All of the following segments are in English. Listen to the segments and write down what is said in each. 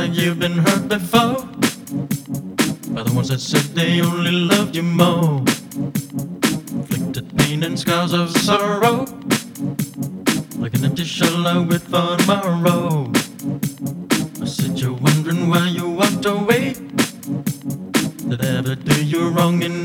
like you've been hurt before by the ones that said they only loved you more. Inflicted pain and scars of sorrow, like an empty shell I for tomorrow. I said you're wondering why you walked away. Did I ever do you wrong in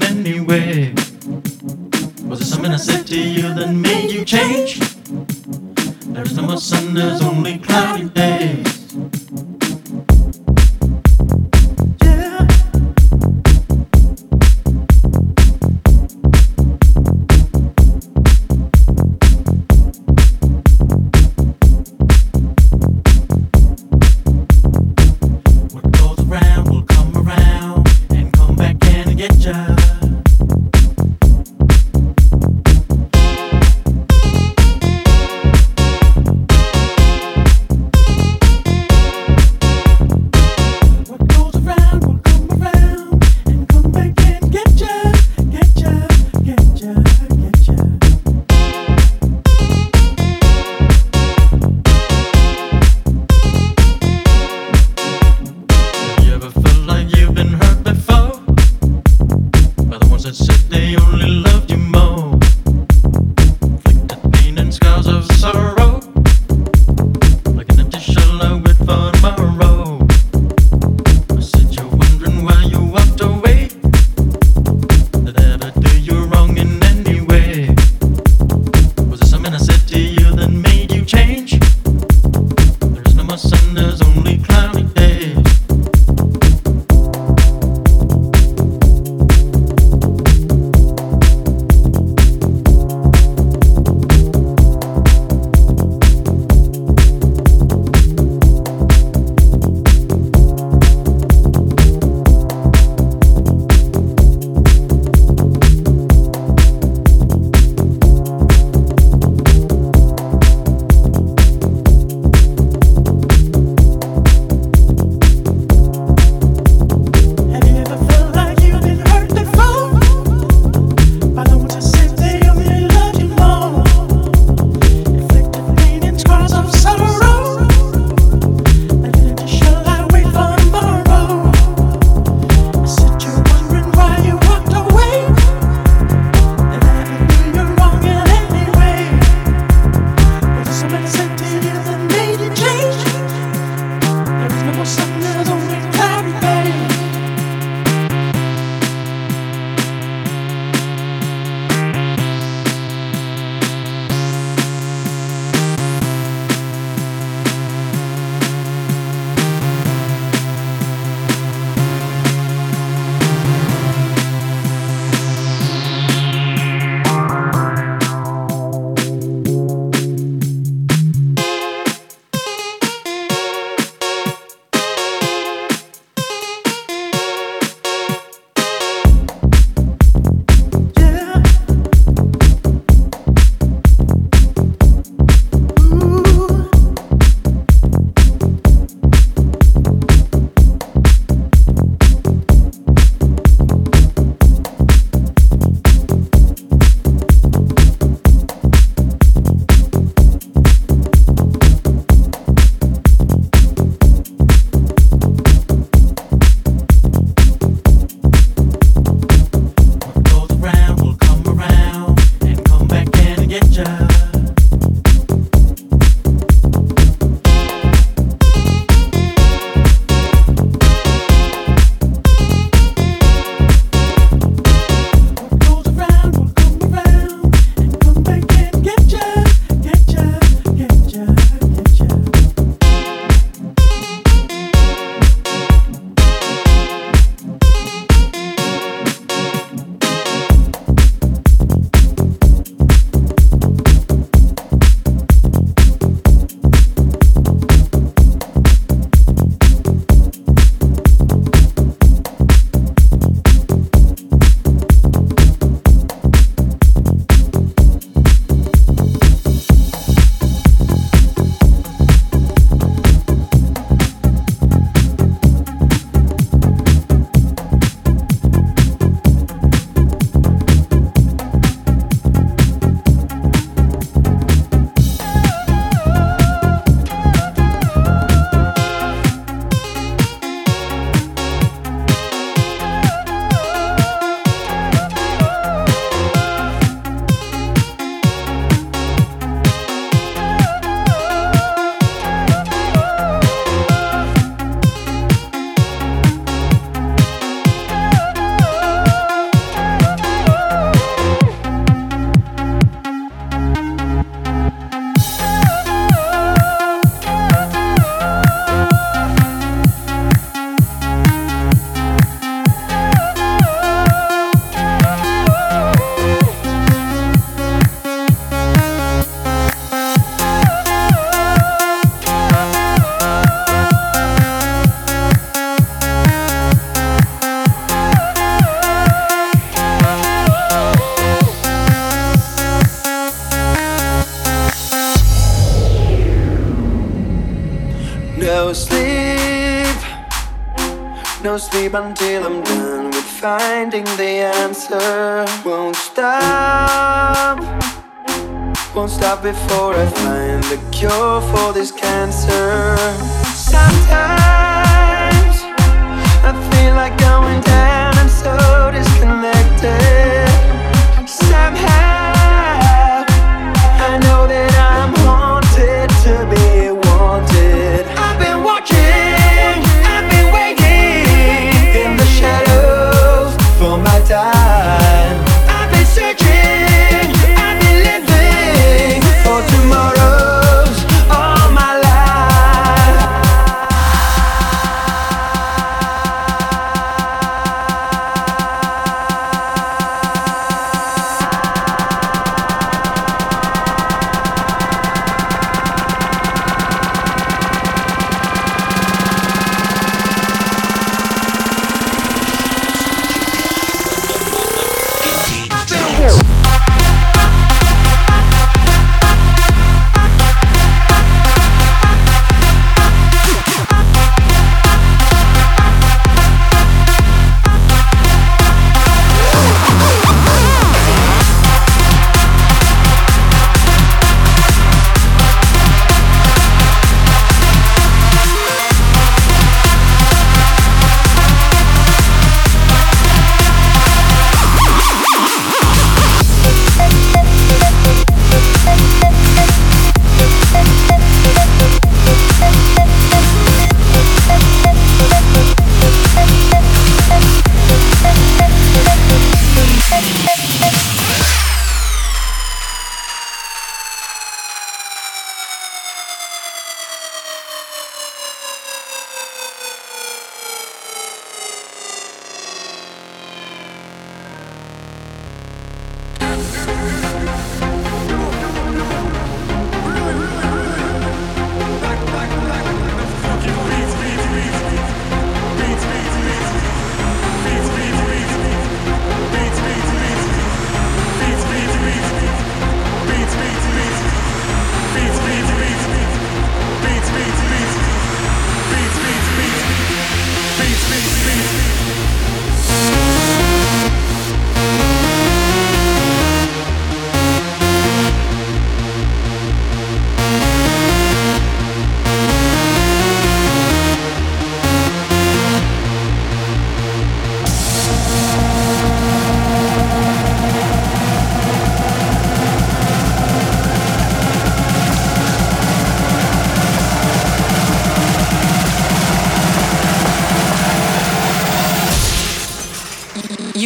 until I'm done with finding the answer. Won't stop, won't stop before I find the cure for this cancer. Sometimes I feel like going down, so.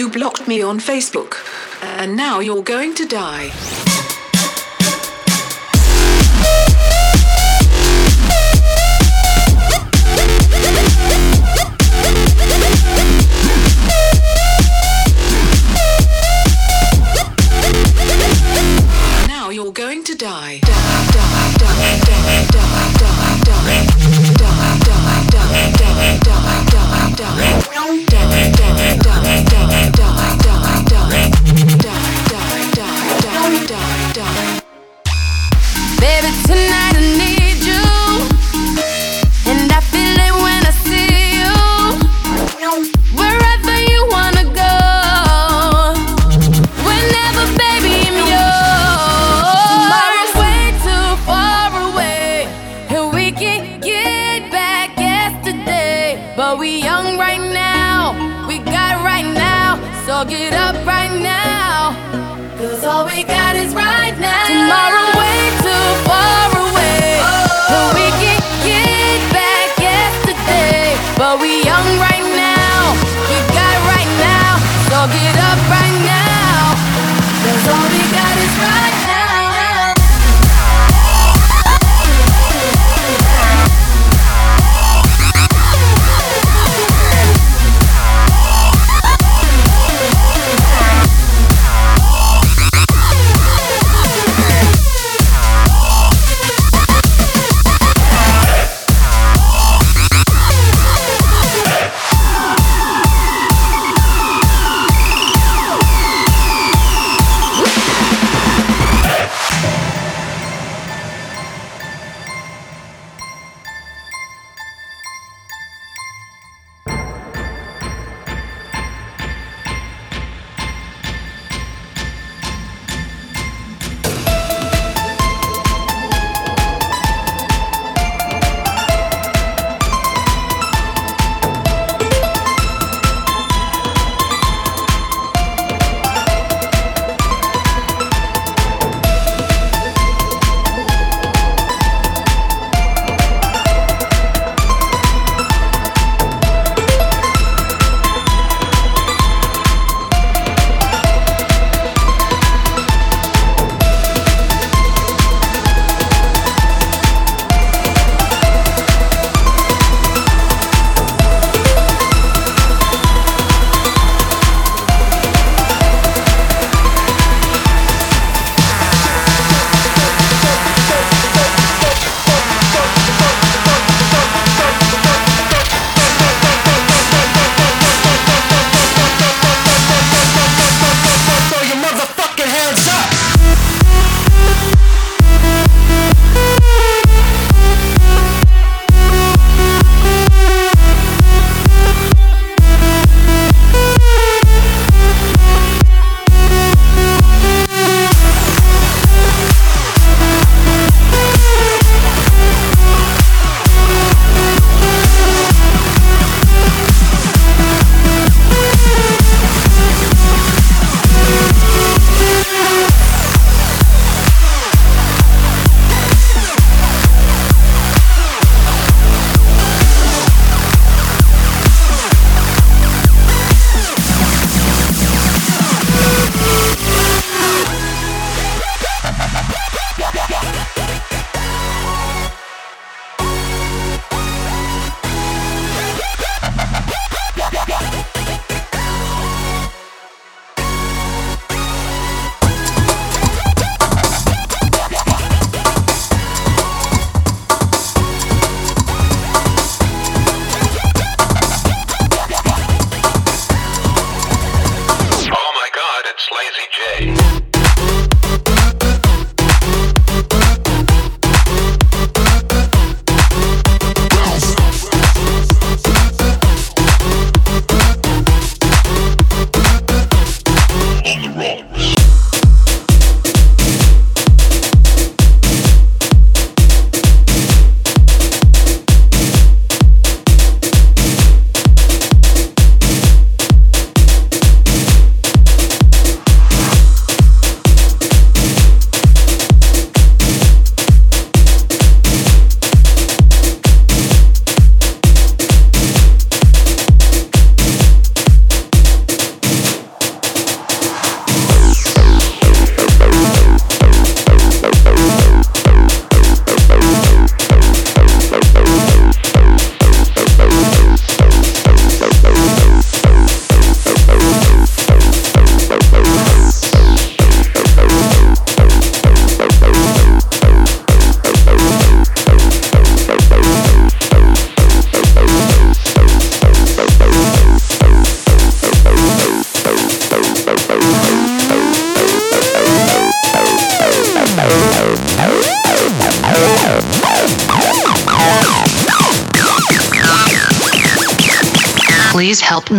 You blocked me on Facebook, and now you're going to die. that is right now. Tomorrow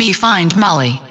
help me find Molly.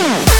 Yeah.